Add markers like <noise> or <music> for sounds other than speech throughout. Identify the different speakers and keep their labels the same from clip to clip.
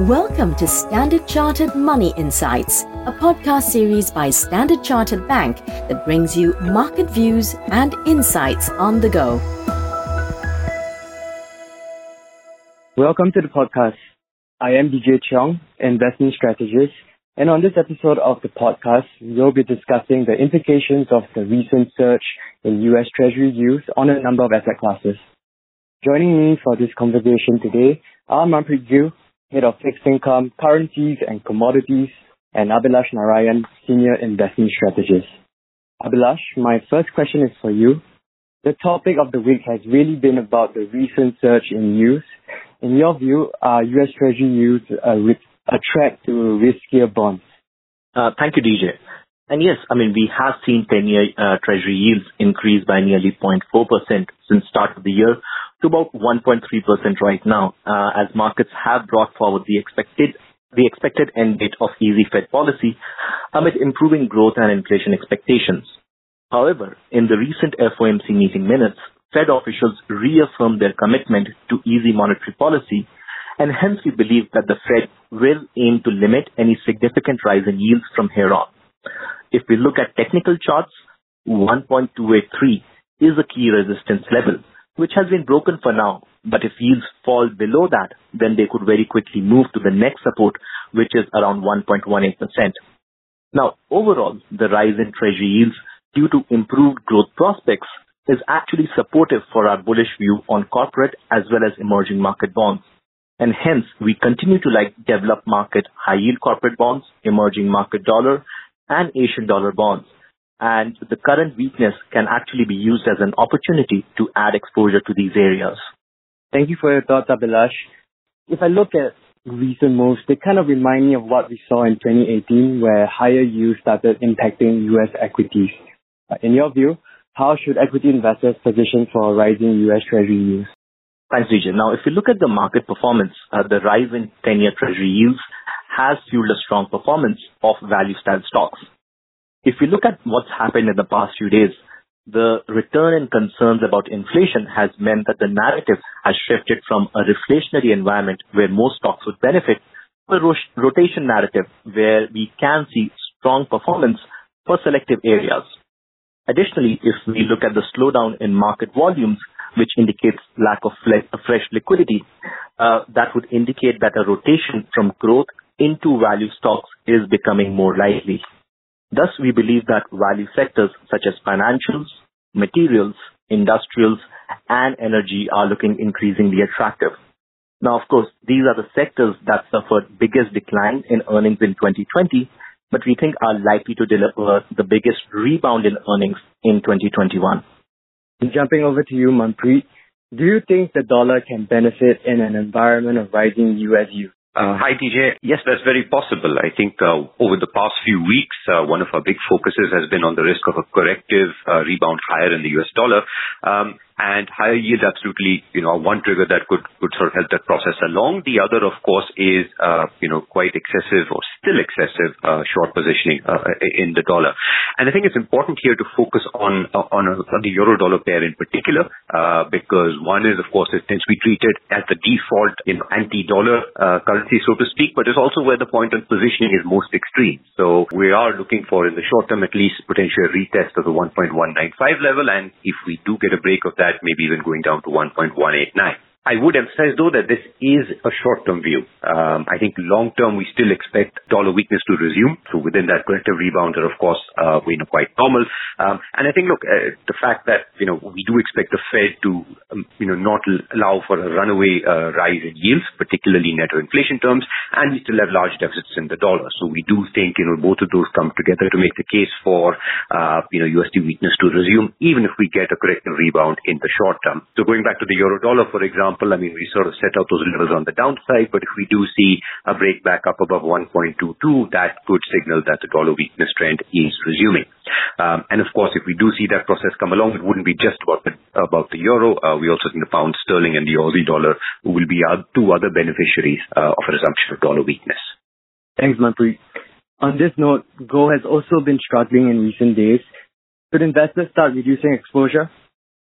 Speaker 1: Welcome to Standard Chartered Money Insights, a podcast series by Standard Chartered Bank that brings you market views and insights on the go.
Speaker 2: Welcome to the podcast. I am DJ Cheong, investment strategist, and on this episode of the podcast, we'll be discussing the implications of the recent surge in US Treasury yields on a number of asset classes. Joining me for this conversation today are Manpreet Gill, Head of Fixed Income, Currencies and Commodities, and Abhilash Narayan, Senior Investment Strategist. Abhilash, my first question is for you. The topic of the week has really been about the recent surge in yields. In your view, are U.S. Treasury yields a, a threat to riskier bonds?
Speaker 3: Uh, thank you, DJ. And yes, I mean, we have seen 10-year uh, Treasury yields increase by nearly 0.4% since start of the year, to about 1.3% right now, uh, as markets have brought forward the expected the expected end date of easy Fed policy amid improving growth and inflation expectations. However, in the recent FOMC meeting minutes, Fed officials reaffirmed their commitment to easy monetary policy, and hence we believe that the Fed will aim to limit any significant rise in yields from here on. If we look at technical charts, 1.283 is a key resistance level, which has been broken for now. But if yields fall below that, then they could very quickly move to the next support, which is around 1.18%. Now, overall, the rise in treasury yields due to improved growth prospects is actually supportive for our bullish view on corporate as well as emerging market bonds. And hence, we continue to like developed market high yield corporate bonds, emerging market dollar, and Asian dollar bonds and the current weakness can actually be used as an opportunity to add exposure to these areas.
Speaker 2: Thank you for your thoughts, Abhilash. If I look at recent moves, they kind of remind me of what we saw in 2018, where higher yields started impacting U.S. equities. In your view, how should equity investors position for rising U.S. Treasury yields?
Speaker 3: Thanks, DJ. Now, if you look at the market performance, uh, the rise in 10-year Treasury yields has fueled a strong performance of value-style stocks. If we look at what's happened in the past few days, the return in concerns about inflation has meant that the narrative has shifted from a reflationary environment where most stocks would benefit to a rotation narrative where we can see strong performance for selective areas. Additionally, if we look at the slowdown in market volumes, which indicates lack of fresh liquidity, uh, that would indicate that a rotation from growth into value stocks is becoming more likely. Thus, we believe that value sectors such as financials, materials, industrials, and energy are looking increasingly attractive. Now, of course, these are the sectors that suffered biggest decline in earnings in 2020, but we think are likely to deliver the biggest rebound in earnings in 2021.
Speaker 2: Jumping over to you, Manpreet, do you think the dollar can benefit in an environment of rising U.S.
Speaker 4: Uh, hi, DJ. Yes, that's very possible. I think uh, over the past few weeks, uh, one of our big focuses has been on the risk of a corrective uh, rebound higher in the US dollar. Um, and higher yield absolutely, you know, one trigger that could, could sort of help that process along. The other, of course, is, uh, you know, quite excessive or still excessive, uh, short positioning, uh, in the dollar. And I think it's important here to focus on, on, a, on the euro dollar pair in particular, uh, because one is, of course, it tends to be treated as the default, you know, anti-dollar, uh, currency, so to speak, but it's also where the point on positioning is most extreme. So we are looking for, in the short term at least, potentially a retest of the 1.195 level. And if we do get a break of that, that, maybe even going down to 1.189. I would emphasize, though, that this is a short-term view. Um, I think long-term, we still expect dollar weakness to resume. So within that corrective rebound are, of course, uh, you know, quite normal. Um, and I think, look, uh, the fact that, you know, we do expect the Fed to, um, you know, not allow for a runaway uh, rise in yields, particularly net of inflation terms, and we still have large deficits in the dollar. So we do think, you know, both of those come together to make the case for, uh, you know, USD weakness to resume, even if we get a corrective rebound in the short term. So going back to the euro dollar, for example, example, I mean, we sort of set out those levels on the downside, but if we do see a break back up above 1.22, that could signal that the dollar weakness trend is resuming. Um, and of course, if we do see that process come along, it wouldn't be just about the, about the euro. Uh, we also think the pound sterling and the Aussie dollar will be our two other beneficiaries uh, of a resumption of dollar weakness.
Speaker 2: Thanks, Manpreet. On this note, gold has also been struggling in recent days. Should investors start reducing exposure?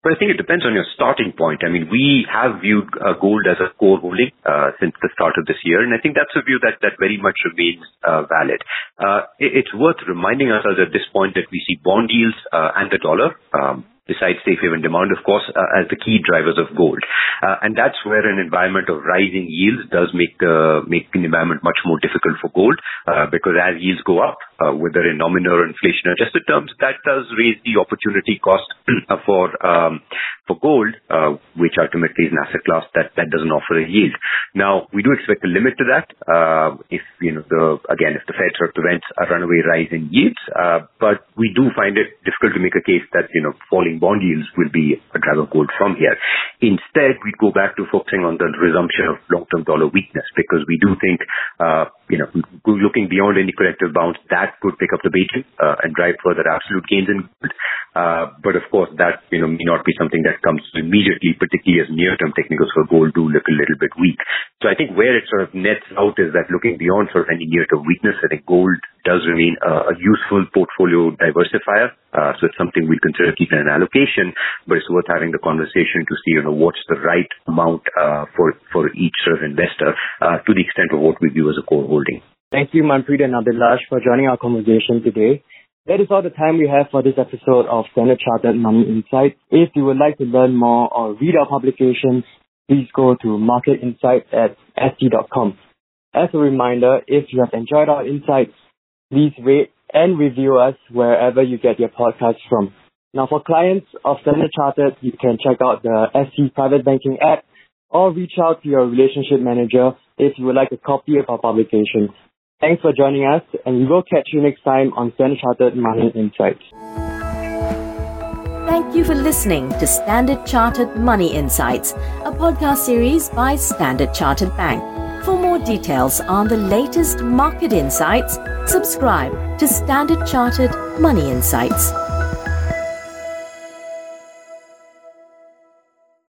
Speaker 4: But I think it depends on your starting point. I mean, we have viewed uh, gold as a core holding uh, since the start of this year, and I think that's a view that, that very much remains uh, valid. Uh, it, it's worth reminding us at this point that we see bond yields uh, and the dollar um, besides safe haven demand, of course, uh, as the key drivers of gold. Uh, and that's where an environment of rising yields does make the make the environment much more difficult for gold, uh, because as yields go up, uh, whether in nominal or inflation adjusted terms, that does raise the opportunity cost <clears throat> for um, for gold, uh, which ultimately is an asset class that that doesn't offer a yield. Now, we do expect a limit to that, uh, if you know the again if the Fed sort of prevents a runaway rise in yields, uh, but we do find it difficult to make a case that you know falling bond yields will be a driver gold from here. Instead, we'd go back to focusing on the resumption of long-term dollar weakness because we do think, uh, you know, looking beyond any corrective bounce, that could pick up the baiting uh, and drive further absolute gains in gold. Uh, but of course, that you know may not be something that comes immediately, particularly as near-term technicals for gold do look a little bit weak. So I think where it sort of nets out is that looking beyond sort of any near-term weakness, I think gold does remain a, a useful portfolio diversifier. Uh, so it's something we'll consider keeping an allocation, but it's worth having the conversation to see, you know, what's the right amount uh, for for each sort of investor uh, to the extent of what we view as a core holding.
Speaker 2: Thank you, Manpreet and Abhilash, for joining our conversation today. That is all the time we have for this episode of Standard Chartered Money Insight. If you would like to learn more or read our publications, please go to marketinsights at sc.com. As a reminder, if you have enjoyed our insights, please rate and review us wherever you get your podcasts from. Now, for clients of Standard Chartered, you can check out the SC Private Banking app or reach out to your relationship manager if you would like a copy of our publications. Thanks for joining us, and we will catch you next time on Standard Chartered Money Insights.
Speaker 1: Thank you for listening to Standard Chartered Money Insights, a podcast series by Standard Chartered Bank. For more details on the latest market insights, subscribe to Standard Chartered Money Insights.